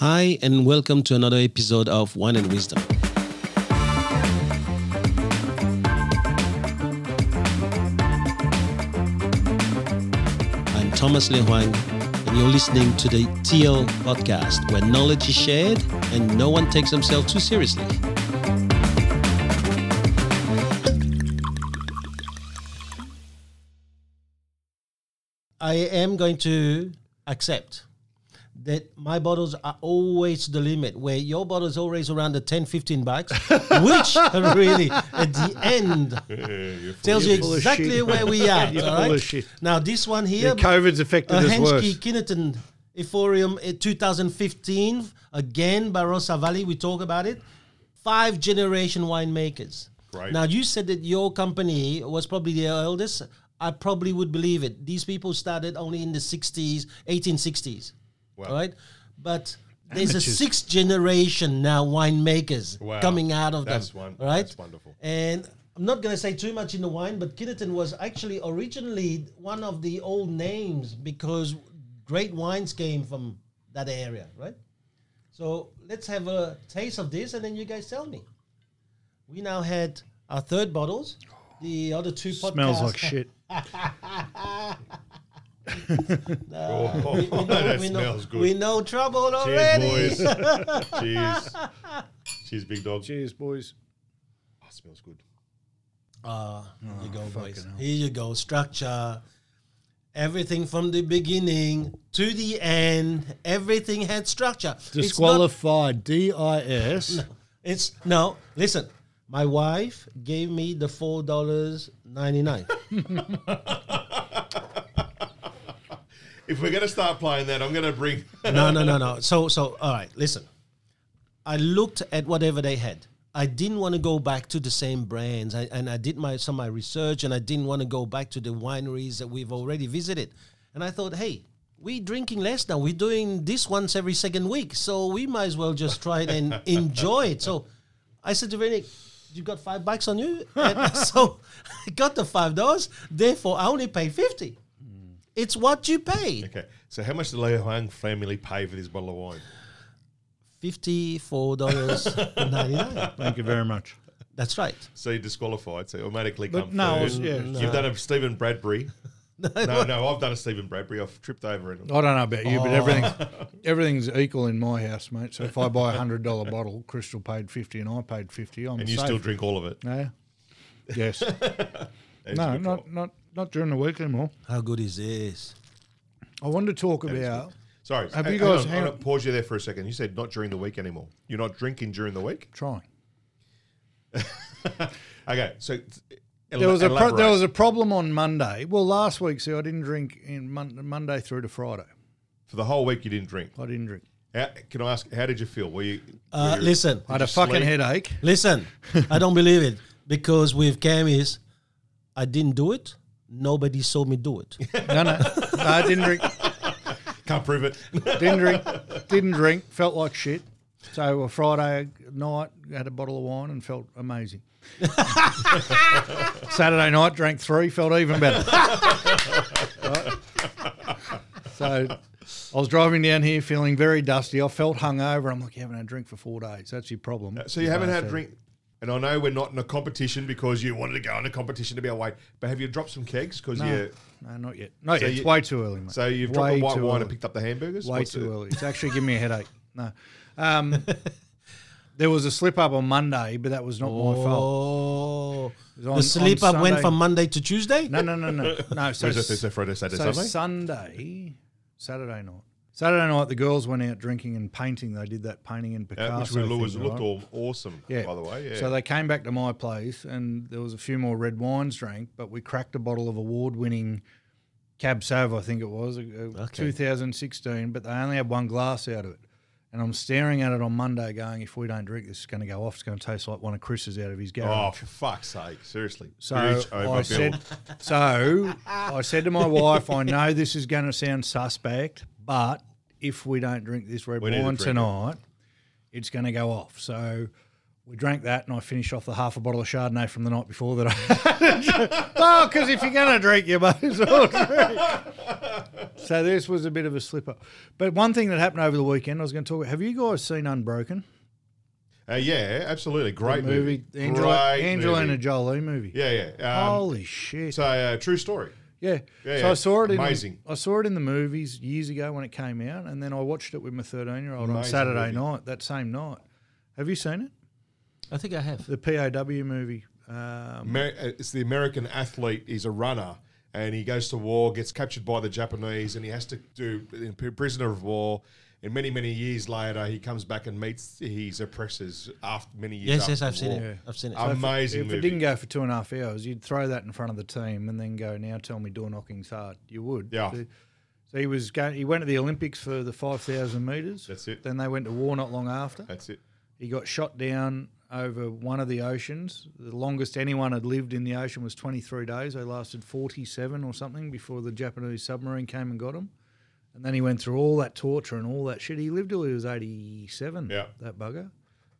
Hi, and welcome to another episode of Wine and Wisdom. I'm Thomas Le Huang, and you're listening to the TL podcast, where knowledge is shared and no one takes themselves too seriously. I am going to accept that my bottles are always the limit, where your bottle is always around the 10, 15 bucks, which really at the end tells you exactly where we are. You're all full right? of shit. Now, this one here, Yeah, COVID's affected uh, us Henschke worse. Keyneton Euphonium in 2015, again, Barossa Valley, we talk about it. Five generation winemakers. Great. Now, you said that your company was probably the eldest. I probably would believe it. These people started only in the 60s, 1860s. Wow. All right? But there's a sixth generation now winemakers Wow. coming out of That's them. one- all right? that's wonderful. And I'm not going to say too much in the wine, but Keyneton was actually originally one of the old names because great wines came from that area, right? So let's have a taste of this, and then you guys tell me. We now had our third bottles. Oh. The other two Smells podcasts- like shit. Oh, we know, that we know, good. We know trouble Cheers, already. boys. Cheers. Cheers, big dog. Cheers, boys. Oh, smells good. Ah, here you go, boys. hell. Here you go. Structure. Everything from the beginning to the end. Everything had structure. It's Disqualified. DIS. It's no. Listen, my wife gave me the four dollars ninety nine. If we're going to start playing that, I'm going to bring. no, no, no, no. So, so all right. Listen, I looked at whatever they had. I didn't want to go back to the same brands, I, and I did my some of my research, and I didn't want to go back to the wineries that we've already visited. And I thought, hey, we're drinking less now. We're doing this once every second week, so we might as well just try it and enjoy it. So, I said to Vinny, you got five bucks on you, and so I got the five dollars. Therefore, I only paid fifty. It's what you pay. Okay, so how much did the Leo Huang family pay for this bottle of wine? Fifty-four dollars ninety nine. Thank you very much. That's right. So you're disqualified, so you automatically But come no, I third. was- yeah. You've done a Steven Bradbury. no, no, I've done a Steven Bradbury. I've tripped over it. I don't know about you, but Oh. everything's everything's equal in my house, mate. So if I buy a hundred dollar bottle, Crystal paid fifty and I paid fifty. I'm And you safe. still drink all of it. Yeah. Yes. That is no, good not call. not not during the week anymore. How good is this? I wanted to talk is about. Sorry, Have hang- you hang guys- on, hang I'm on. gonna pause you there for a second. You said not during the week anymore. You're not drinking during the week. Trying. Okay, so There was a pro- there was a problem on Monday. Well, last week, see, I didn't drink in mon- Monday through to Friday. for the whole week you didn't drink. I didn't drink. How, can I ask? How did you feel? Were you? Uh, were you- listen, I had a fucking sleep? headache. listen. I don't believe it because with Camis, I didn't do it. Nobody saw me do it. No, no, no, I didn't drink. Can't prove it. Didn't drink. Didn't drink. Felt like shit. So a Friday night, had a bottle of wine and felt amazing. Saturday night, drank three, felt even better. Right? So I was driving down here feeling very dusty. I felt hungover. I'm like, you haven't had a drink for four days. That's your problem. So you haven't had a bastard. drink, and I know we're not in a competition because you wanted to go in a competition to be away. But have you dropped some kegs? Because No, you. no, not yet. Not So yet. you- It's way too early, mate. So you've Way dropped the white wine early. and picked up the hamburgers. Way What's too the- early. It's actually giving me a headache. No. Um, there was a slip up on Monday, but that was not my fault. Oh, on- the sleep on up went from Monday to Tuesday. No, no, no, no. No, so, Thursday, Thursday, Friday, Saturday, so Sunday. Sunday, Saturday night. Saturday night, the girls went out drinking and painting. They did that painting in Picasso. Yeah, which we thing, was, looked all awesome, Yeah. by the way. Yeah. So they came back to my place, and there was a few more red wines drank, but we cracked a bottle of award-winning Cab Sauv, I think it was, uh, uh, 2016. But they only had one glass out of it, and I'm staring at it on Monday, going, "If we don't drink this, it's going to go off. It's going to taste like one of Chris's out of his garage." oh, for fuck's sake! Seriously. So I said, so I said to my wife, I know this is going to sound suspect, but if we don't drink this red We wine drink it. tonight, it's going to go off. So we drank that, and I finished off the half a bottle of Chardonnay from the night before that. I oh, because if you're going to drink, you might as well drink. so this was a bit of a slip up. But one thing that happened over the weekend, I was going to talk. Have you guys seen Unbroken? Uh, yeah, absolutely. Great movie, movie. Angela, Great Angelina movie. Jolie movie. Yeah, yeah. Um, Holy shit! so, uh, true story. Yeah. Yeah, so yeah. I saw it in Amazing. I saw it in the movies years ago when it came out, and then I watched it with my thirteen year old on Saturday movie. night. That same night. Have you seen it? I think I have. The POW movie. Um, Amer- uh, it's the American athlete. He's a runner, and he goes to war, gets captured by the Japanese, and he has to do in prisoner of war. And many, many years later, he comes back and meets his oppressors after many years. Yes, yes, I've seen war. it. I've seen it. Um, Amazing if movie. it didn't go for two and a half hours, you'd throw that in front of the team and then go, "Now tell me door knocking's hard." You would. Yeah. So, so he was going. He went to the Olympics for the five thousand meters. That's it. Then they went to war not long after. That's it. He got shot down over one of the oceans. The longest anyone had lived in the ocean was 23 days. They lasted 47 or something before the Japanese submarine came and got him. And then he went through all that torture and all that shit. He lived till he was 87, Yeah. that bugger.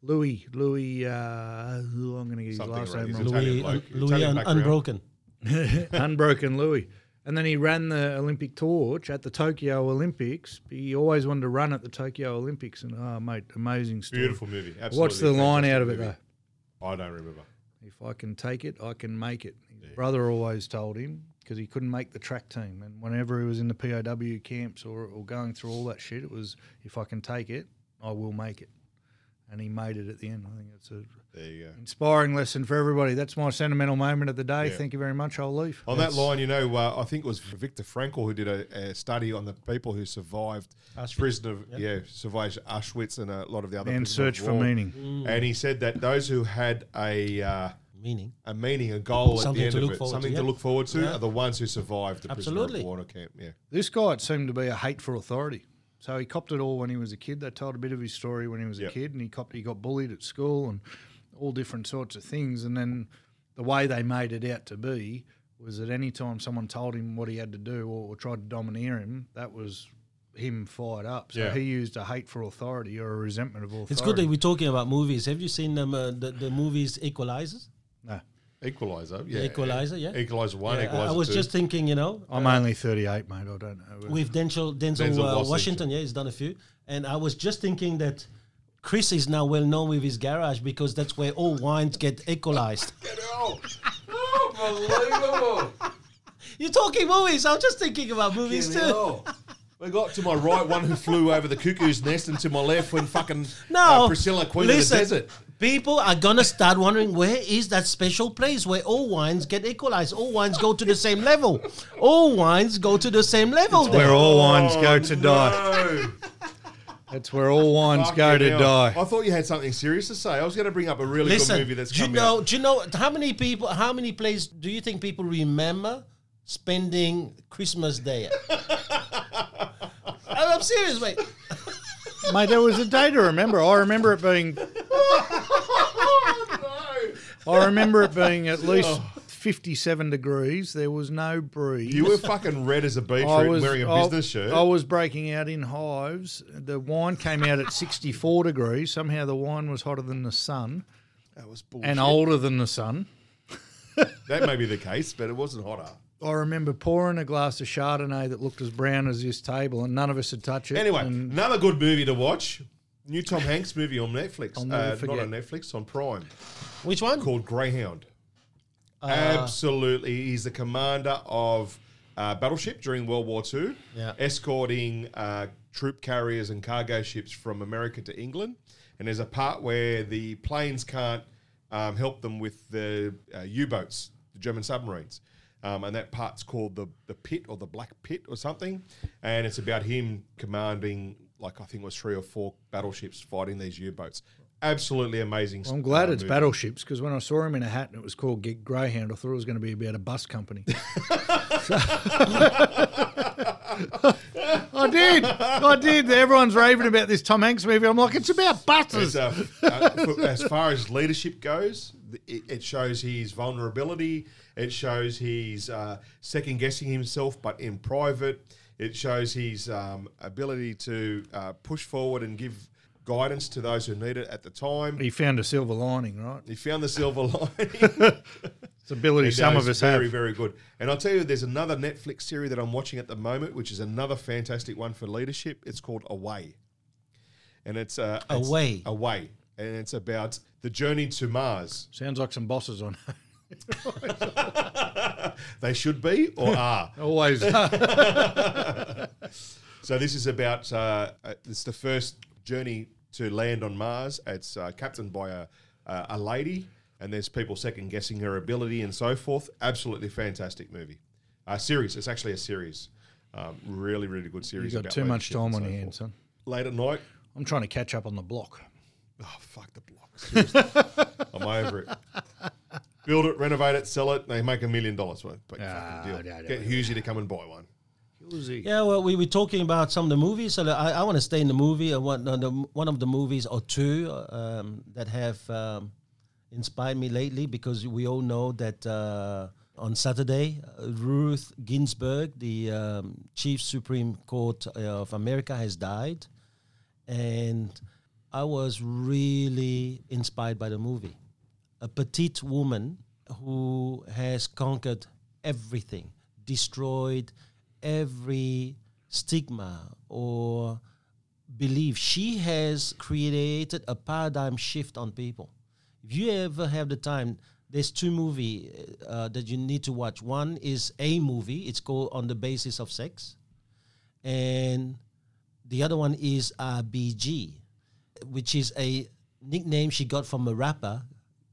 Louis, Louis, uh, I'm going to get his Something last name He's wrong. Louis, bloke. Louis un- Unbroken. Unbroken Louis. And then he ran the Olympic torch at the Tokyo Olympics. He always wanted to run at the Tokyo Olympics. And, oh, mate, amazing story. Beautiful movie. Absolutely What's the line out of it, movie. though? I don't remember. If I can take it, I can make it. His brother always told him because he couldn't make the track team. And whenever he was in the POW camps or, or going through all that shit, it was, if I can take it, I will make it. And he made it at the end. I think it's a There you go. inspiring lesson for everybody. That's my sentimental moment of the day. Yeah. Thank you very much. I'll leave. On that line, you know, uh, I think it was Viktor Frankl who did a, a study on the people who survived Auschwitz. prison of yeah survived Auschwitz and a lot of the other And search for war. meaning. And he said that those who had a uh, Meaning. a meaning, a goal Something at the end look of it, forward to, something to, yeah. look forward to, Yeah. are the ones who survived the Absolutely. prisoner of war camp. Yeah, This guy it seemed to be a hate for authority. So he copped it all when he was a kid. They told a bit of his story when he was a kid, and he copped. He got bullied at school and all different sorts of things. And then the way they made it out to be was that any time someone told him what he had to do or, or tried to domineer him, that was him fired up. So Yeah. he used a hate for authority or a resentment of authority. It's good that we're talking about movies. Have you seen them, uh, the, the movies Equalizers? No, Equalizer. Yeah, Equalizer, yeah. Equalizer one. Yeah, I- Equalizer I was two. just thinking, you know, I'm only 38, mate. I don't know. with Denzel, Denzel, Denzel uh, Washington. Washington. Yeah, he's done a few. And I was just thinking that Chris is now well known with his garage because that's where all wines get equalized. Unbelievable. You're talking movies. I'm just thinking about movies too. We got to my right one who flew over the cuckoo's nest, and to my left when fucking No, uh, Priscilla, Queen listen, of the Desert. People are gonna start wondering where is that special place where all wines get equalized. All wines go to the same level. All wines go to the same level. where all wines go oh, to die. That's where all wines go to hell. die. I thought you had something serious to say. I was going to bring up a really Listen, good movie that's do you come know? out. Do you know how many people? How many places do you think people remember spending Christmas Day? at? I'm serious, mate. Mate, there was a day to remember. I remember it being. I remember it being at least oh. fifty-seven degrees. There was no breeze. You were fucking red as a beetroot was wearing a I- business shirt. I was breaking out in hives. The wine came out at sixty-four degrees. Somehow the wine was hotter than the sun that was bullshit. and older than the sun. That may be the case, but it wasn't hotter. I remember pouring a glass of Chardonnay that looked as brown as this table, and none of us had touched it. Anyway, another good movie to watch. New Tom Hanks movie on Netflix. Uh, not on Netflix, on Prime. Which one? Called Greyhound. Uh, Absolutely. He's the commander of uh, battleship during World War II, Yeah. escorting uh, troop carriers and cargo ships from America to England. And there's a part where the planes can't um, help them with the uh, U-boats, the German submarines. Um, and that part's called the, the pit or the black pit or something. And it's about him commanding, like I think it was three or four battleships fighting these U-boats. Absolutely amazing. I'm glad uh, it's movie. battleships because when I saw him in a hat and it was called Ge- Greyhound, I thought it was going to be about a bus company. I did, I did. Everyone's raving about this Tom Hanks movie. I'm like, it's about buses. It's, uh, uh, as far as leadership goes, it, it shows his vulnerability. It shows he's uh, second guessing himself, but in private. It shows his um, ability to uh, push forward and give guidance to those who need it at the time. He found a silver lining, right? He found the silver lining. It's ability And some of us very, have. Very, very good. And I'll tell you, there's another Netflix series that I'm watching at the moment, which is another fantastic one for leadership. It's called Away, and it's uh, it's Away. Away, and it's about the journey to Mars. Sounds like some bosses on. They should be or are. Always. So this is about uh, uh, it's the first journey to land on Mars. It's uh, captained by a uh, a lady, and there's people second guessing her ability and so forth. Absolutely fantastic movie, uh, series. It's actually a series. Um, really, really good series. You've got too much time on so your hands, son. Late at night. I'm trying to catch up on the block. Oh fuck the block! I'm over it. Build it, renovate it, sell it. They make a million dollars worth. But Ah, fucking deal. no, no, Get Husey to come and buy one. Yeah, well, we were talking about some of the movies. So I, I want to stay in the movie. Uh, one, uh, the, one of the movies or two um, that have um, inspired me lately because we all know that uh, on Saturday, uh, Ruth Ginsburg, the um, Chief Supreme Court of America, has died. And I was really inspired by the movie. A petite woman who has conquered everything, destroyed every stigma or belief. She has created a paradigm shift on people. If you ever have the time, there's two movie uh, that you need to watch. One is a movie. It's called On the Basis of Sex, and the other one is RBG, which is a nickname she got from a rapper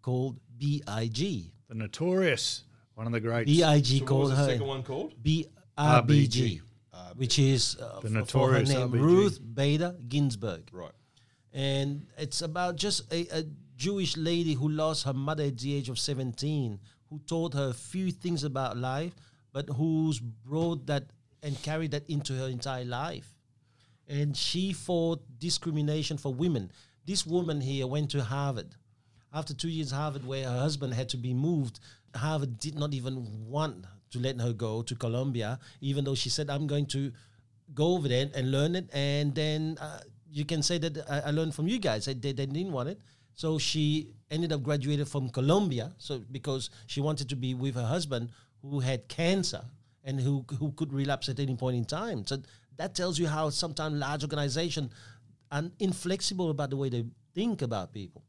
called B.I.G. The notorious, one of the greats. B.I.G. So what was called the her second one called? B RBG. RBG, which is uh, The f- for her notorious name RBG. Ruth Bader Ginsburg, Right. and it's about just a, a Jewish lady who lost her mother at the age of seventeen, who taught her a few things about life, but who's brought that and carried that into her entire life, and she fought discrimination for women. This woman here went to Harvard. After two years Harvard, where her husband had to be moved, Harvard did not even want to let her go to Columbia, even though she said, "I'm going to go over there and learn it." And then uh, you can say that I, I learned from you guys. They, they, didn't want it, so she ended up graduated from Columbia. So because she wanted to be with her husband who had cancer and who who could relapse at any point in time. So that tells you how sometimes large organizations are inflexible about the way they think about people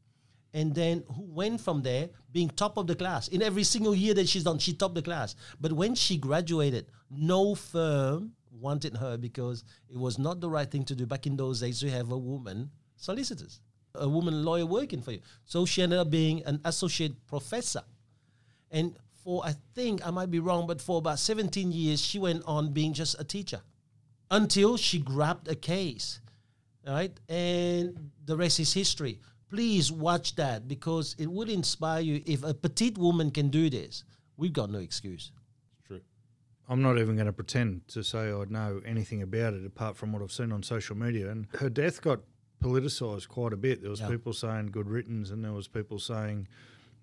and then who went from there being top of the class. In every single year that she's done she topped the class. But when she graduated no firm wanted her because it was not the right thing to do. Back in those days to have a woman solicitors a woman lawyer working for you. So she ended up being an associate professor. And for i think i might be wrong but for about 17 years she went on being just a teacher until she grabbed a case right? And the rest is history. Please watch that because it would inspire you. If a petite woman can do this, we've got no excuse. True. I'm not even going to pretend to say I know anything about it apart from what I've seen on social media. And her death got politicised quite a bit. There was Yeah. people saying good riddance, and there was people saying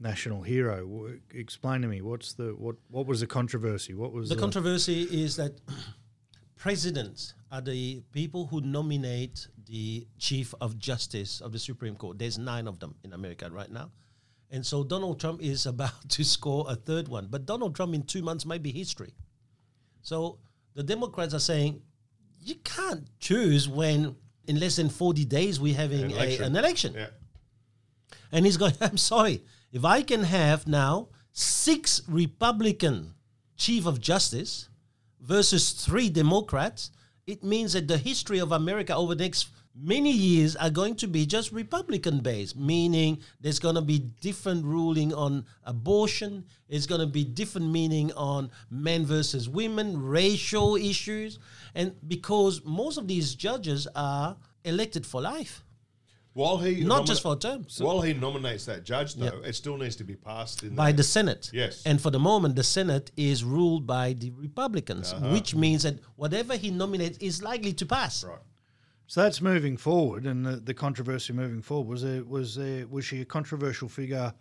national hero. W- Explain to me what's the what what was the controversy? What was The controversy is that presidents are the people who nominate the chief of justice of the Supreme Court. There's nine of them in America right now. And so Donald Trump is about to score a third one. But Donald Trump in two months might be history. So the Democrats are saying, you can't choose when in less than 40 days we're having An a- election. an election. Yeah. And he's going, I'm sorry, if I can have now six Republican chief of justice versus three Democrats, it means that the history of America over the next many years are going to be just Republican based, meaning there's going to be different ruling on abortion, it's going to be different meaning on men versus women, racial issues, and because most of these judges are elected for life, While he not nomina- just for a term. while he nominates that judge, though, it still needs to be passed in by the Senate. Yes. And for the moment, the Senate is ruled by the Republicans, uh-huh. which means that whatever he nominates is likely to pass. right. So that's moving forward, and the, the controversy moving forward was there was there was she a controversial figure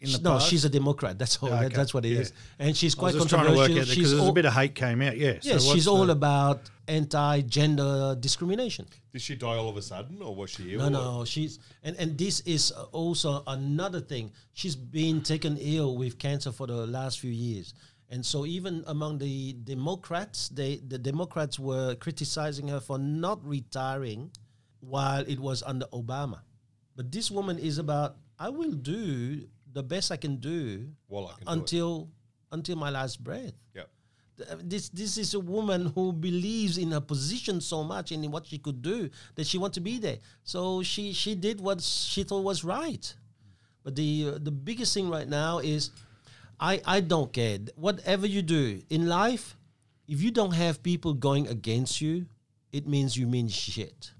in the no, past? she's a Democrat. That's all. that- Okay, that's what it is, and she's I quite was just trying to controversial. work out that she's there's all, a bit of hate came out. Yeah, yeah, so she's all the- about anti-gender discrimination. Did she die all of a sudden, or was she ill? No, or- no, she's and and this is also another thing. She's been taken ill with cancer for the last few years, and so even among the Democrats, they the Democrats were criticizing her for not retiring while it was under Obama. But this woman is about I will do the best I can do Well, I can do until until my last breath. Yep. Th- This this is a woman who believes in her position so much and in what she could do that she wants to be there. So she she did what she thought was right. But the uh, the biggest thing right now is, I I don't care whatever you do in life. If you don't have people going against you, it means you mean shit.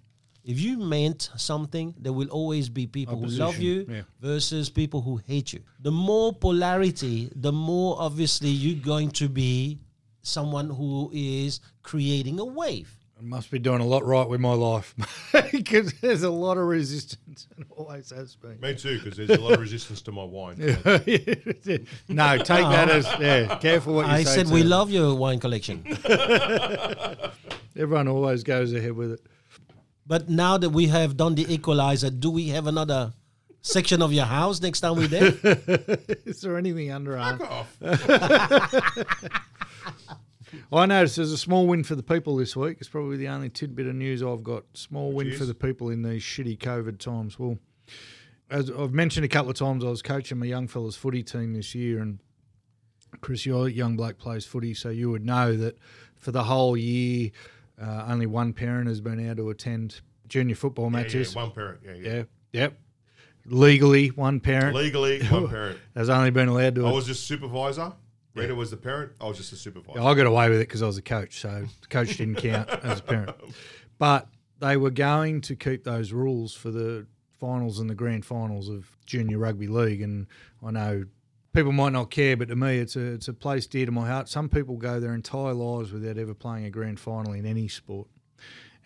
If you meant something, there will always be people who love you yeah. versus people who hate you. The more polarity, the more obviously you're going to be someone who is creating a wave. I must be doing a lot right with my life because there's a lot of resistance and always has been. Me too, because there's a lot of resistance to my wine. no, take that as yeah. Careful what you I say. said to we them. love your wine collection. Everyone always goes ahead with it. But now that we have done the equalizer, do we have another section of your house next time we're there? Is there anything under arm? Fuck off. I noticed there's a small win for the people this week. It's probably the only tidbit of news I've got. Small win for the people in these shitty COVID times. Well, as I've mentioned a couple of times, I was coaching my young fellas footy team this year, and Chris, your young bloke plays footy, so you would know that for the whole year, uh, only one parent has been able to attend junior football Yeah, yeah, matches. one parent. Yeah, yeah. yeah, yep. Legally, one parent Legally, one parent. has only been allowed to. I was just supervisor. Rita was the parent. I was just a supervisor. I got away with it because I was a coach, so the coach didn't count as a parent. But they were going to keep those rules for the finals and the grand finals of junior rugby league, and I know people might not care, but to me, it's a it's a place dear to my heart. Some people go their entire lives without ever playing a grand final in any sport,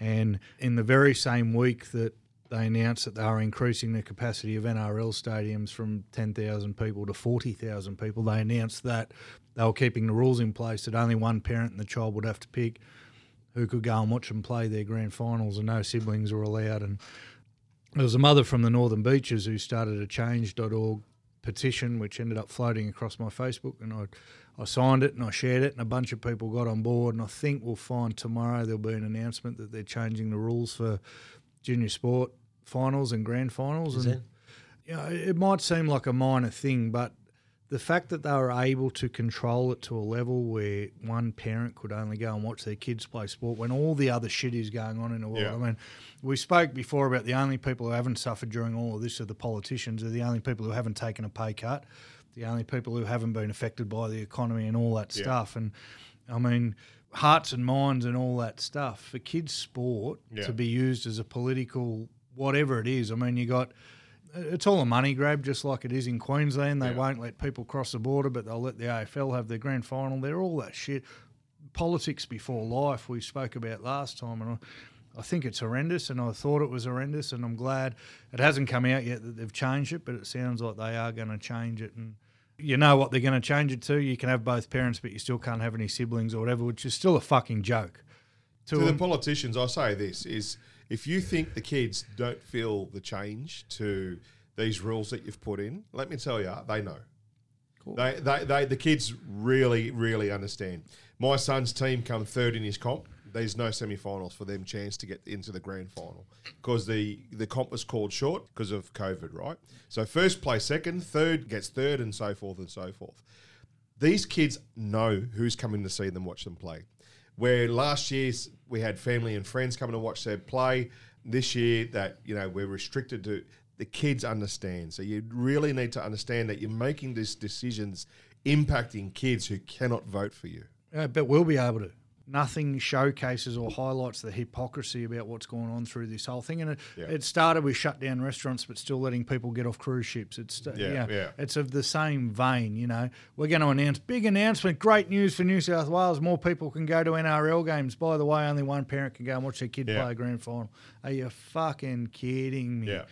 and in the very same week that they announced that they were increasing the capacity of NRL stadiums from 10,000 people to 40,000 people. They announced that they were keeping the rules in place that only one parent and the child would have to pick who could go and watch them play their grand finals and no siblings were allowed. And there was a mother from the Northern Beaches who started a change.org petition, which ended up floating across my Facebook. And I, I signed it and I shared it, and a bunch of people got on board. And I think we'll find tomorrow there'll be an announcement that they're changing the rules for junior sport finals and grand finals. Is and it? you know, it might seem like a minor thing, but the fact that they were able to control it to a level where one parent could only go and watch their kids play sport when all the other shit is going on in the world. Yeah. I mean, we spoke before about the only people who haven't suffered during all of this are the politicians. They're the only people who haven't taken a pay cut, the only people who haven't been affected by the economy and all that Yeah. stuff. And I mean, hearts and minds and all that stuff for kids' sport Yeah. to be used as a political whatever it is. I mean, you got it's all a money grab, just like it is in Queensland. They Yeah. won't let people cross the border, but they'll let the AFL have their grand final. They're all that shit. Politics before life, we spoke about last time, and I, I think it's horrendous, and I thought it was horrendous, and I'm glad it hasn't come out yet that they've changed it, but it sounds like they are going to change it. And you know what they're going to change it to? You can have both parents, but you still can't have any siblings or whatever, which is still a fucking joke. to the politicians, I say this is if you think the kids don't feel the change to these rules that you've put in, let me tell you, they know. They, they, they, the kids really, really understand. My son's team come third in his comp. There's no semi-finals for them chance to get into the grand final because the the comp was called short because of COVID, right? So first plays second, third gets third, and so forth and so forth these kids know who's coming to see them watch them play. Where last year's we had family and friends coming to watch their play. This year that you know we're restricted to the kids understand. So you really need to understand that you're making these decisions impacting kids who cannot vote for you. Yeah, but we'll be able to. Nothing showcases or highlights the hypocrisy about what's going on through this whole thing. And it, Yeah. it started with shut down restaurants, but still letting people get off cruise ships. It's Yeah, yeah, yeah. it's of the same vein. You know, we're going to announce big announcement, great news for New South Wales. More people can go to NRL games. By the way, only one parent can go and watch their kid Yeah. play a grand final. Are you fucking kidding me? Yeah.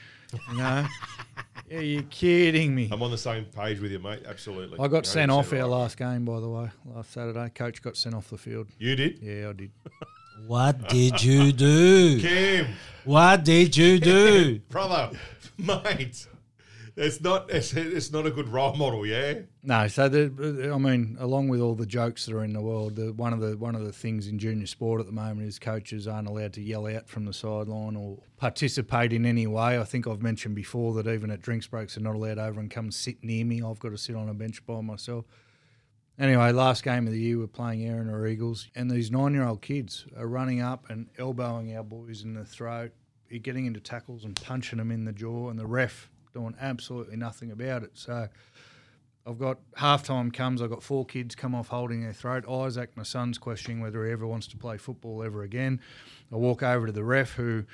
You know, Are you kidding me? I'm on the same page with you, mate. Absolutely. I got sent off our last game, by the way, last Saturday. Coach got sent off the field. You did, Yeah, I did. What did you do? Kim, What did you do? brother, mate. It's not. It's, it's not a good role model. Yeah. No, so the, I mean, along with all the jokes that are in the world, the, one of the one of the things in junior sport at the moment is coaches aren't allowed to yell out from the sideline or participate in any way. I think I've mentioned before that even at drinks breaks, they're not allowed over and come sit near me. I've got to sit on a bench by myself. Anyway, last game of the year, we're playing Erina Eagles, and these nine-year-old kids are running up and elbowing our boys in the throat, getting into tackles and punching them in the jaw, and the ref doing absolutely nothing about it. So I've got halftime comes. I've got four kids come off holding their throat. Isaac, my son's questioning whether he ever wants to play football ever again. I walk over to the ref, who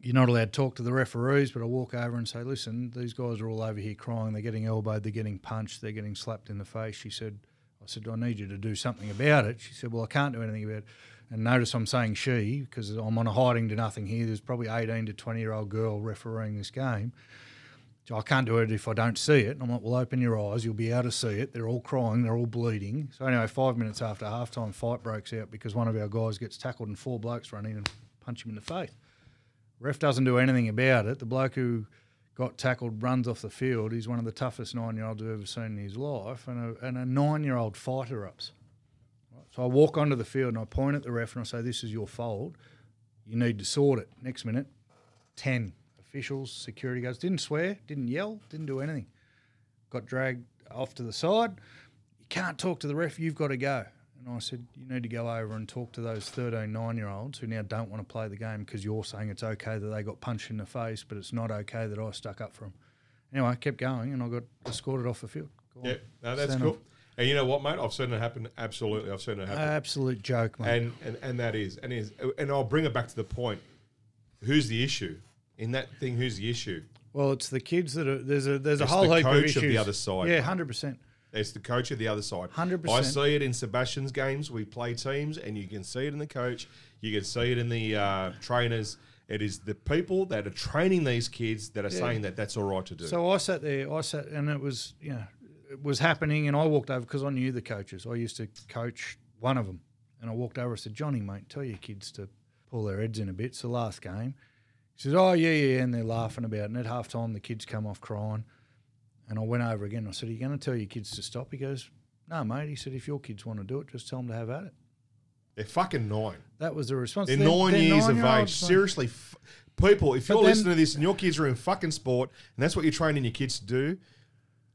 you're not allowed to talk to the referees, but I walk over and say, "Listen, these guys are all over here crying. They're getting elbowed. They're getting punched. They're getting slapped in the face." She said, "I said I need you to do something about it." She said, "Well, I can't do anything about it." And notice I'm saying she because I'm on a hiding to nothing here. There's probably 18 to 20 year old girl refereeing this game. I can't do it if I don't see it. And I'm like, well, open your eyes. You'll be able to see it. They're all crying. They're all bleeding. So anyway, five minutes after halftime, fight breaks out because one of our guys gets tackled and four blokes run in and punch him in the face. Ref doesn't do anything about it. The bloke who got tackled runs off the field. He's one of the toughest nine-year-olds I've ever seen in his life, and a, and a nine-year-old fighter ups. So I walk onto the field and I point at the ref and I say, "This is your fault. You need to sort it." Next minute, ten officials, security guards didn't swear, didn't yell, didn't do anything. Got dragged off to the side. You can't talk to the ref. You've got to go. And I said, you need to go over and talk to those 13 nine year olds who now don't want to play the game because you're saying it's okay that they got punched in the face, but it's not okay that I stuck up for them. Anyway, I kept going and I got escorted off the field. Go. Yeah. No, that's cool. off. And you know what, mate? I've seen it happen. Absolutely, I've seen it happen. Absolute joke, mate. and, and and that is and is and I'll bring it back to the point. Who's the issue in that thing? Who's the issue? well, it's the kids that are there's a there's a It's whole the heap of coach issues. of the other side, Yeah, hundred percent. It's the coach of the other side. 100%. I see it in Sebastian's games. We play teams, and you can see it in the coach. You can see it in the uh, trainers. It is the people that are training these kids that are saying that that's all right to do. So I sat there, I sat, and it was, you know, it was happening, and I walked over because I knew the coaches. I used to coach one of them, and I walked over. and said, "Johnny, mate, tell your kids to pull their heads in a bit." It's the last game. He says, "Oh yeah, yeah," and they're laughing about it. And at half time, the kids come off crying, and I went over again. I said, "Are you going to tell your kids to stop?" He goes, "No, mate." He said, "If your kids want to do it, just tell them to have at it." They're fucking nine. That was the response. They're, They're- nine they're years of nine-year-olds, age. Seriously, f- people, if But you're then- listening to this and your kids are in fucking sport and that's what you're training your kids to do,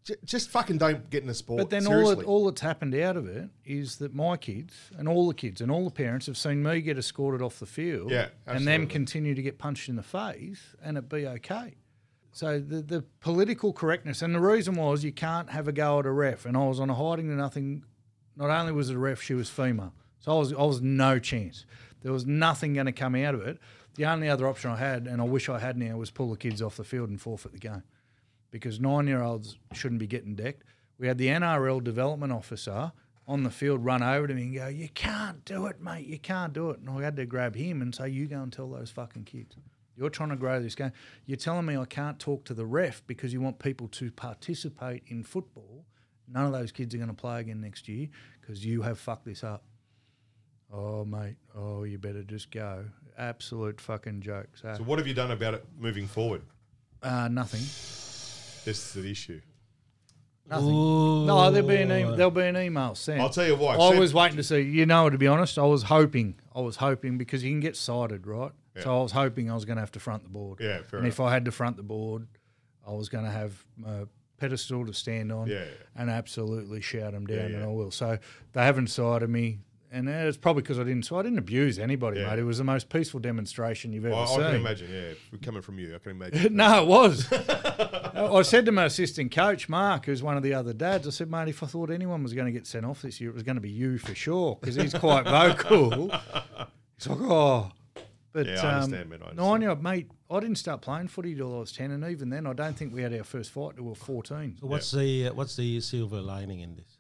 j- just fucking don't get in the sport. But then all, all that's happened out of it is that my kids and all the kids and all the parents have seen me get escorted off the field Yeah, and them continue to get punched in the face and it be okay. So the, the political correctness and the reason was you can't have a go at a ref and I was on a hiding to nothing. Not only was it a ref, she was female. So I was I was no chance. There was nothing going to come out of it. The only other option I had, and I wish I had now, was pull the kids off the field and forfeit the game because nine year olds shouldn't be getting decked. We had the NRL development officer on the field run over to me and go, You can't do it, mate. You can't do it. And I had to grab him and say, You go and tell those fucking kids. You're trying to grow this game. You're telling me I can't talk to the ref because you want people to participate in football. None of those kids are going to play again next year because you have fucked this up. Oh, mate. Oh, you better just go. Absolute fucking joke. So, so what have you done about it moving forward? uh, nothing. This is the issue. Nothing. No, there'll be an e- there'll be an email sent. I'll tell you what, I send- was waiting to see. You know, to be honest, I was hoping. I was hoping because you can get cited, right? So I was hoping I was going to have to front the board. Yeah, fair And if I had to front the board, I was going to have a pedestal to stand on Yeah, yeah. and absolutely shout them down, Yeah, and. I will. So they haven't cited me. And it's probably because I didn't. So I didn't abuse anybody, Yeah. mate. It was the most peaceful demonstration you've ever I, I seen. can imagine, yeah. Coming from you, I can imagine. No, it was. I said to my assistant coach, Mark, who's one of the other dads, I said, mate, if I thought anyone was going to get sent off this year, it was going to be you for sure, because he's quite vocal. He's like, oh. But Yeah, I um, understand, man, I understand. nine year old, mate, I didn't start playing footy till I was 10, and even then, I don't think we had our first fight till we were 14. So what's the uh, what's the silver lining in this?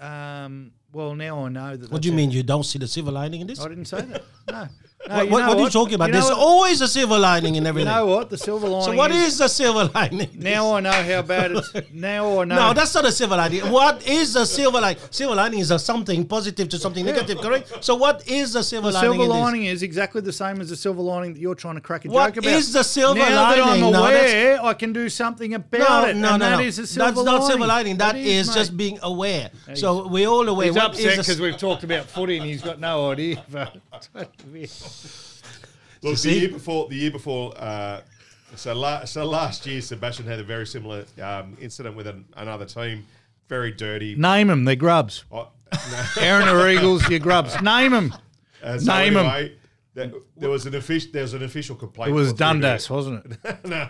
Um, well, now I know that. What do you mean you don't see the silver lining in this? I didn't say that. No. No, what, you what, know what are you talking about? You know There's what? always a silver lining in everything. You know what? The silver lining. so what is the silver lining? now? I know how bad it's. Now I know. No, that's not a silver lining. What is a silver lining? Silver lining is a something positive to something negative, correct? So what is the silver the lining? silver lining is exactly the same as the silver lining that you're trying to crack a What joke about. is the silver now that I'm lining? No, aware, I can do something about No, it. no, and no, that no. is a silver That's not silver lining. That It is, mate. just being aware. So we're all aware. What upset because we've talked about footy and he's got no idea. Look, the see? year before, the year before, uh, so, la- so last year, Sebastian had a very similar um, incident with an, another team. Very dirty. Name them. They're grubs. Oh, no. Erina Eagles, you're grubs. Name them. Uh, so Name 'em. anyway, that- there was an official. There was an official complaint. It was Dundas, wasn't it? no,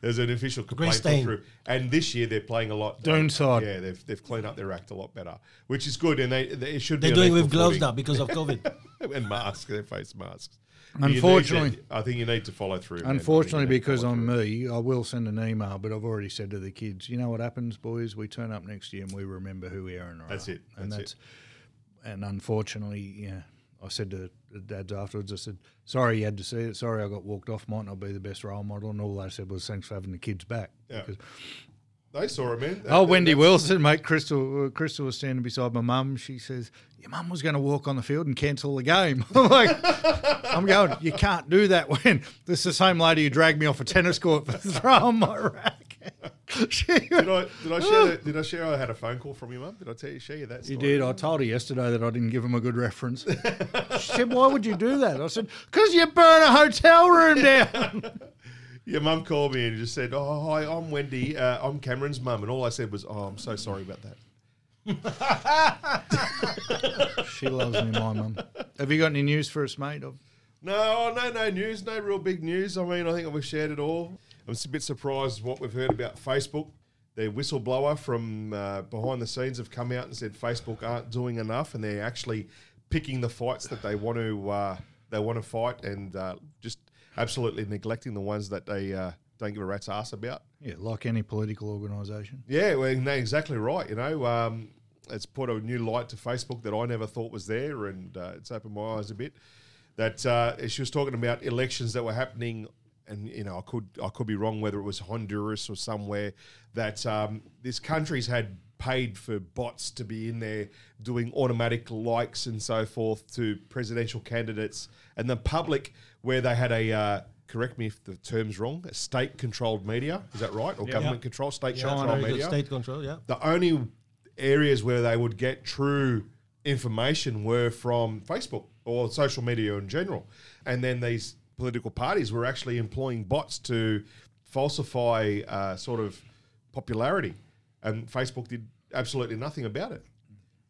there's an official complaint through, and this year they're playing a lot. Doonside. Yeah, they've they've cleaned up their act a lot better, which is good, and they, they should be. they're be doing with gloves footing. now because of COVID. and masks, their face masks. But you need Unfortunately- to- I think you need to follow through. man. I think Unfortunately, you need to because follow I'm me, I will send an email, but I've already said to the kids, you know what happens, boys? We turn up next year and we remember who Erina are. and That's it, And that's that's and unfortunately, yeah. I said to the dads afterwards, I said, sorry you had to see it. Sorry I got walked off. Might not be the best role model. And all they said was, thanks for having the kids back. Yeah. Because- They saw it, man. Oh, Wendy that's- Wilson, mate. Crystal, uh, Crystal was standing beside my mum. She says, "Your mum was going to walk on the field and cancel the game." I'm like, I'm going. You can't do that when this is the same lady who dragged me off a tennis court for throwing my racket. Did I did I share that, did I share I had a phone call from your mum? Did I tell you share you that? you did. I told her yesterday that I didn't give him a good reference. she said, "Why would you do that?" I said, "Because you burn a hotel room down." Your mum called me and just said, "Oh, hi, I'm Wendy. Uh, I'm Cameron's mum." And all I said was, "Oh, I'm so sorry about that." she loves me, my mum. Have you got any news for us, mate? No, no, no news, no real big news. I mean, I think we've shared it all. I'm just a bit surprised what we've heard about Facebook. The whistleblower from uh, behind the scenes have come out and said Facebook aren't doing enough, and they're actually picking the fights that they want to uh, they want to fight, and uh, just absolutely neglecting the ones that they uh, don't give a rat's ass about. Yeah, like any political organisation. Yeah, well, exactly right. You know, um, it's put a new light to Facebook that I never thought was there, and uh, it's opened my eyes a bit. That uh, she was talking about elections that were happening, and you know, I could I could be wrong whether it was Honduras or somewhere that um, this country's had paid for bots to be in there doing automatic likes and so forth to presidential candidates, and the public where they had a. Uh, Correct me if the term's wrong. A state-controlled media, is that right? Or government control, state-controlled very good. media State control, yeah. the only areas where they would get true information were from Facebook or social media in general. And then these political parties were actually employing bots to falsify uh, sort of popularity. And Facebook did absolutely nothing about it.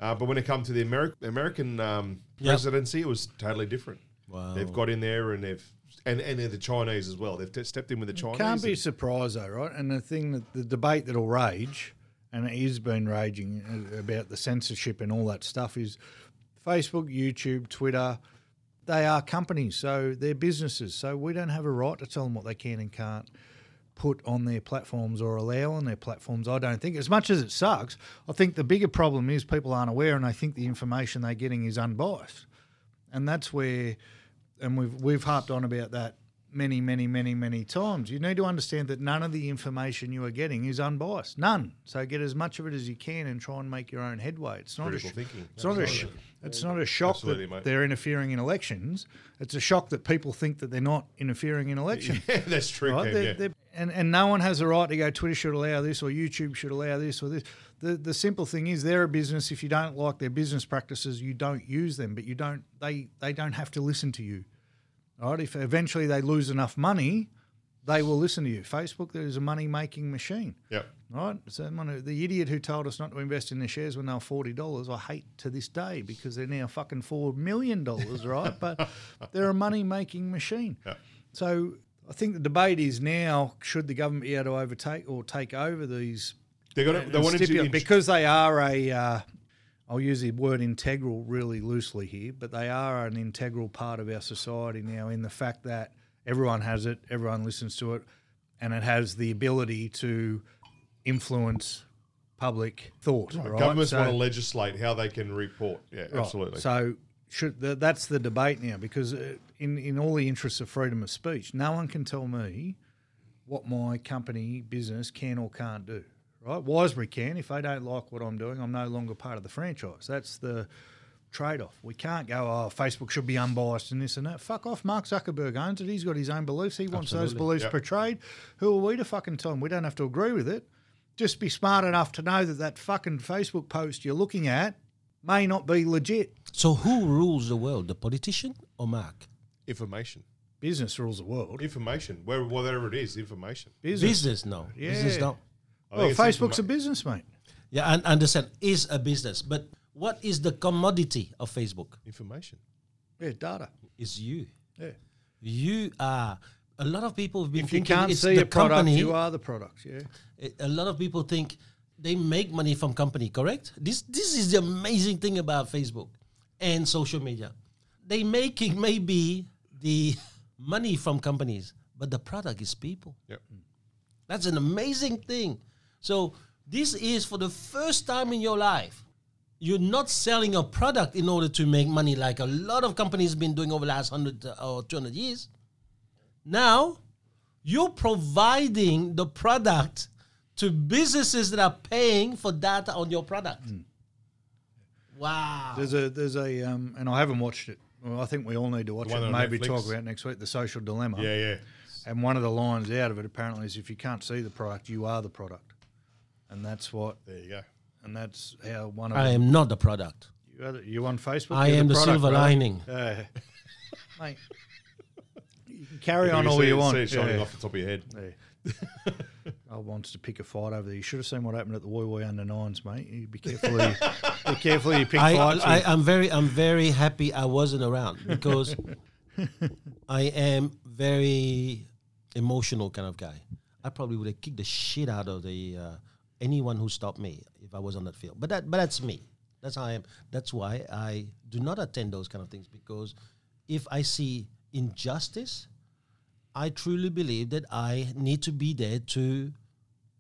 Uh, but when it comes to the Ameri- American um, Yep. presidency, it was totally different. Wow. They've got in there and they've and and they're the Chinese as well. They've t- stepped in with the Chinese. Can't be surprised though, right? And the thing that the debate that'll rage, and it has been raging uh, about the censorship and all that stuff, is Facebook, YouTube, Twitter. They are companies, so they're businesses. So we don't have a right to tell them what they can and can't put on their platforms or allow on their platforms. I don't think. As much as it sucks, I think the bigger problem is people aren't aware and they think the information they're getting is unbiased, and that's where and we've we've harped on about that many, many, many, many times. You need to understand that none of the information you are getting is unbiased. None. So get as much of it as you can and try and make your own headway. It's not Critical a sh- thinking. It's not a sh- it's not a shock Absolutely, that mate. they're interfering in elections. It's a shock that people think that they're not interfering in elections. Yeah, that's true. Right? Cam, They're- yeah. they're- and, and no one has a right to go, Twitter should allow this or YouTube should allow this or this. The, the simple thing is they're a business. If you don't like their business practices, you don't use them, but you don't they, they don't have to listen to you. Right? If eventually they lose enough money, they will listen to you. Facebook, there is a money making machine. Yep. Right? So the idiot who told us not to invest in their shares when they were forty dollars, I hate to this day because they're now fucking four million dollars, right? But they're a money making machine. Yeah. So I think the debate is now should the government be able to overtake or take over these They're gonna, they and wanted to because they are a. Uh, I'll use the word integral really loosely here, but they are an integral part of our society now in the fact that everyone has it, everyone listens to it, and it has the ability to influence public thought. Right? Governments So- want to legislate how they can report. Yeah, Right. absolutely. So should the, that's the debate now because uh, in, in all the interests of freedom of speech, no one can tell me what my company business can or can't do. Right? Wisebury can. If they don't like what I'm doing, I'm no longer part of the franchise. That's the trade off. We can't go, oh, Facebook should be unbiased and this and that. Fuck off. Mark Zuckerberg owns it. He's got his own beliefs. He wants those beliefs Yep. portrayed. Who are we to fucking tell him? We don't have to agree with it. Just be smart enough to know that that fucking Facebook post you're looking at may not be legit. So who rules the world, the politician or Mark? Information. Business rules the world. Information. Where, whatever it is, information. Business. Business, no. Yeah. Business, no. I Well, Facebook's a business, mate. Yeah, I understand. Is a business, but what is the commodity of Facebook? information. Yeah, data. Is you. Yeah. You are. A lot of people have been If you thinking can't it's see the a product, company. you are the product. Yeah. it- a lot of people think they make money from company correct this this is the amazing thing about facebook and social media they make making maybe the money from companies but the product is people Yep. that's an amazing thing so this is for the first time in your life you're not selling a product in order to make money like a lot of companies been doing over the last 100 or 200 years now you're providing the product to businesses that are paying for data on your product. Wow. There's a there's a um, and I haven't watched it. Well, I think we all need to watch it. on Maybe Netflix? talk about it next week. The social dilemma. Yeah, yeah. And one of the lines out of it apparently is if you can't see the product, you are the product. And that's what There you go. and that's how one of I am not the product. you, are the- you on Facebook. I you're am the product, silver brother. lining. Yeah. Mate. You can carry on all see, you want. See it shining Yeah. off the top of your head. Yeah. I wants to pick a fight over there. You should have seen what happened at the Woy Woy under nines, mate. You be careful. who you, be careful. You pick I, fights. I, I'm very I'm very happy I wasn't around because I am very emotional kind of guy. I probably would have kicked the shit out of the uh, anyone who stopped me if I was on that field. But that but that's me. That's how I am. That's why I do not attend those kind of things because if I see injustice, I truly believe that I need to be there to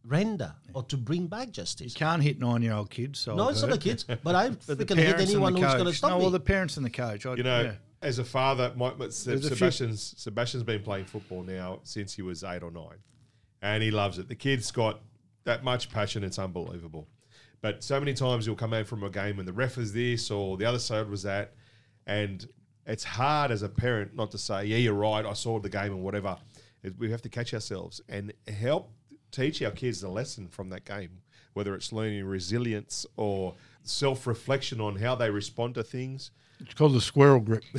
render or to bring back justice. you justice. can't hit nine-year-old kids. So No, I've it's not the heard. kids, but I But the freaking hit anyone who's going to stop no, me. well, the parents and the coach. I, You know, yeah. as a father, my, my, Se- There's a few- Sebastian's Sebastian's been playing football now since he was eight or nine, and he loves it. The kid's got that much passion; it's unbelievable. But so many times you'll come out from a game and the ref was this or the other side was that, and it's hard as a parent not to say, "Yeah, you're right. I saw the game and whatever." It- we have to catch ourselves and help teach our kids the lesson from that game, whether it's learning resilience or self-reflection on how they respond to things. It's called the squirrel grip.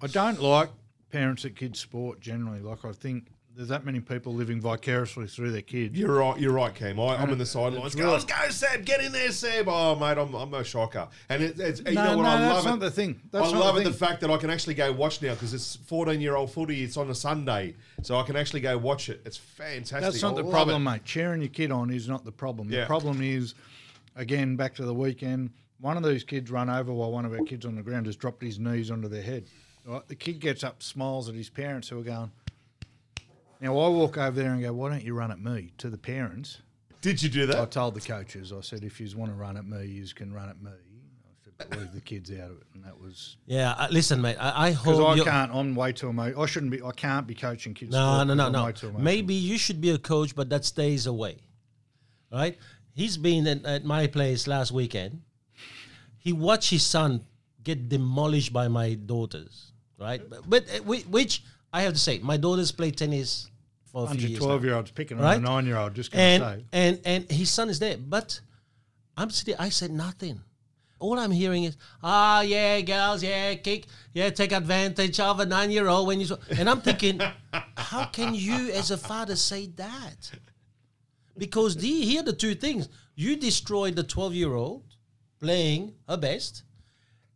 I don't like parents at kids' sport generally. Like I think there's that many people living vicariously through their kids. You're right. You're right, Cam. I, I'm in the sidelines. Go, let's go, Seb. Get in there, Seb. Oh, mate, I'm, I'm no shocker. And it, it's, you No, know what? no, I that's love not it. the thing. That's I love the it the fact that I can actually go watch now because it's 14 year old footy. It's on a Sunday, so I can actually go watch it. It's fantastic. That's not I the problem, it. mate. Cheering your kid on is not the problem. Yeah. The problem is, again, back to the weekend. One of these kids run over while one of our kids on the ground has dropped his knees onto their head. Right? The kid gets up, smiles at his parents who are going. Now I walk over there and go, "Why don't you run at me?" To the parents, Did you do that? I told the coaches, I said, "If you want to run at me, you can run at me." I said, but "Leave the kids out of it," and that was Yeah, uh, listen, mate. I, I because hope I can't. I'm way too emotional. I shouldn't be. I can't be coaching kids. No, no, no, I'm no. way too emotional. Maybe you should be a coach, but that stays away. Right? He's been at, at my place last weekend. He watched his son get demolished by my daughters. Right? But, but uh, which I have to say, my daughters play tennis for a few years. twelve year olds picking Right? on a nine year old. Just and say. and and his son is there. But I'm sitting. I said nothing. All I'm hearing is, ah, yeah, girls, yeah, kick, yeah, take advantage of a nine-year-old when you. So, and I'm thinking, how can you, as a father, say that? Because the, here are the two things: you destroyed the 12-year-old playing her best,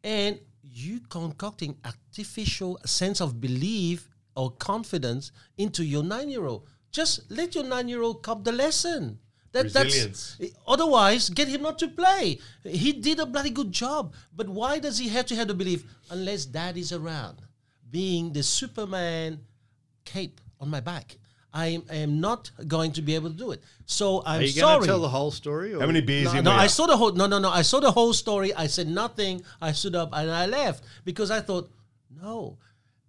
and you concocting artificial sense of belief or confidence into your nine-year-old. Just let your nine-year-old cop the lesson. That, Resilience. That's, otherwise, get him not to play. He did a bloody good job. But why does he have to have the belief unless dad is around, being the Superman cape on my back? I am not going to be able to do it. So I'm Are you going sorry. to tell the whole story? Or? How many beers No, in no, I saw the whole. No, no, no. I saw the whole story. I said nothing. I stood up and I left because I thought, no,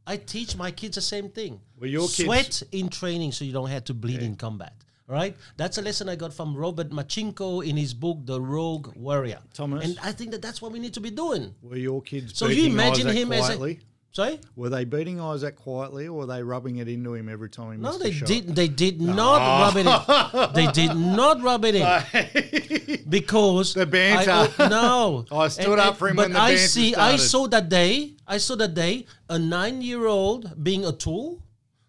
I teach my kids the same thing. Well, your kids- sweat in training so you don't have to bleed in combat. Right? That's a lesson I got from Robert Marcinko in his book, The Rogue Warrior. Thomas? and I think that that's what we need to be doing. Were your kids So you imagine Isaac him as a- Sorry? Were they beating Isaac quietly, or were they rubbing it into him every time he No, missed they a shot? did. They did not rub it in. They did not rub it in because The banter. I, oh, no, I stood up for him But when the I see. I saw that day. I saw that day a nine-year-old being a tool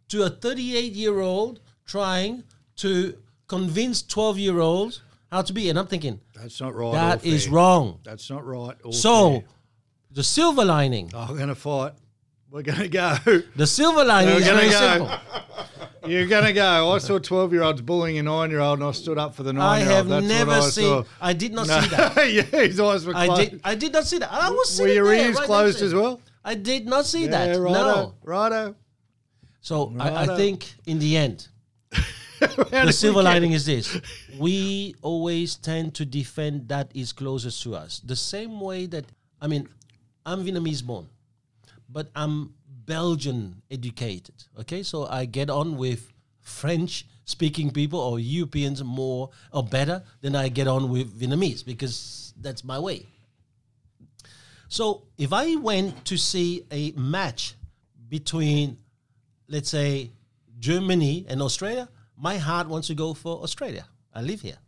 to a thirty-eight-year-old trying to convince twelve-year-olds how to be. And I'm thinking That's not right. that is fair. wrong. That's not right. So, fair. the silver lining. Oh, we're going to fight. We're going to go. The silver lining We're is very go. simple. You're going to go. I saw 12 year olds bullying a nine year old, and I stood up for the nine year old. I have That's never I seen. Saw. I did not No. see that. yeah, his eyes were I closed. did. I did not see that. I was Were your there ears right closed as well? I did not see Yeah, that. righto, No. righto. So I, I think in the end, the silver lining is this: we always tend to defend that is closest to us. The same way that I mean, I'm Vietnamese born, but I'm Belgian educated. Okay, so I get on with French speaking people or Europeans more or better than I get on with Vietnamese because that's my way. So if I went to see a match between, let's say, Germany and Australia, my heart wants to go for Australia. I live here.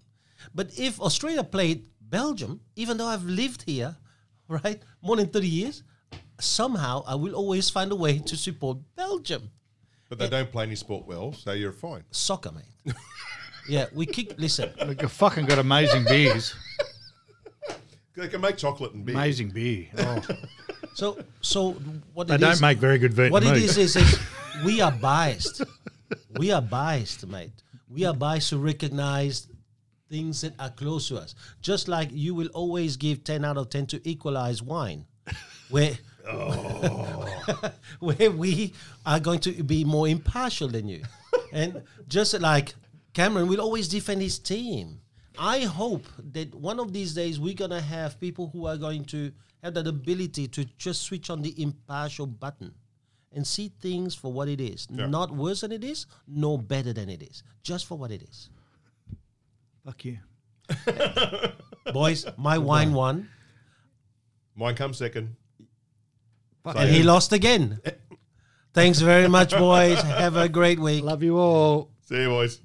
But if Australia played Belgium, even though I've lived here, right, more than 30 years, somehow I will always find a way to support Belgium. But they eh, don't play any sport well, so you're fine. Soccer, mate. yeah, we kick. Listen, Look, I've fucking got amazing beers. They can make chocolate and beer. Amazing beer. Oh, so so what they it don't is- make very good Vietnamese. What it is is, is we are biased. We are biased, mate. We are biased to recognize things that are close to us. Just like you will always give 10 out of 10 to equalize wine, where, where we are going to be more impartial than you. And just like Cameron will always defend his team. I hope that one of these days we're going to have people who are going to have that ability to just switch on the impartial button and see things for what it is. Not worse than it is, no better than it is. Just for what it is. Fuck you. Boys, my wine won, Mine comes second. And he lost again. Thanks very much, boys. Have a great week. Love you all. See you, boys.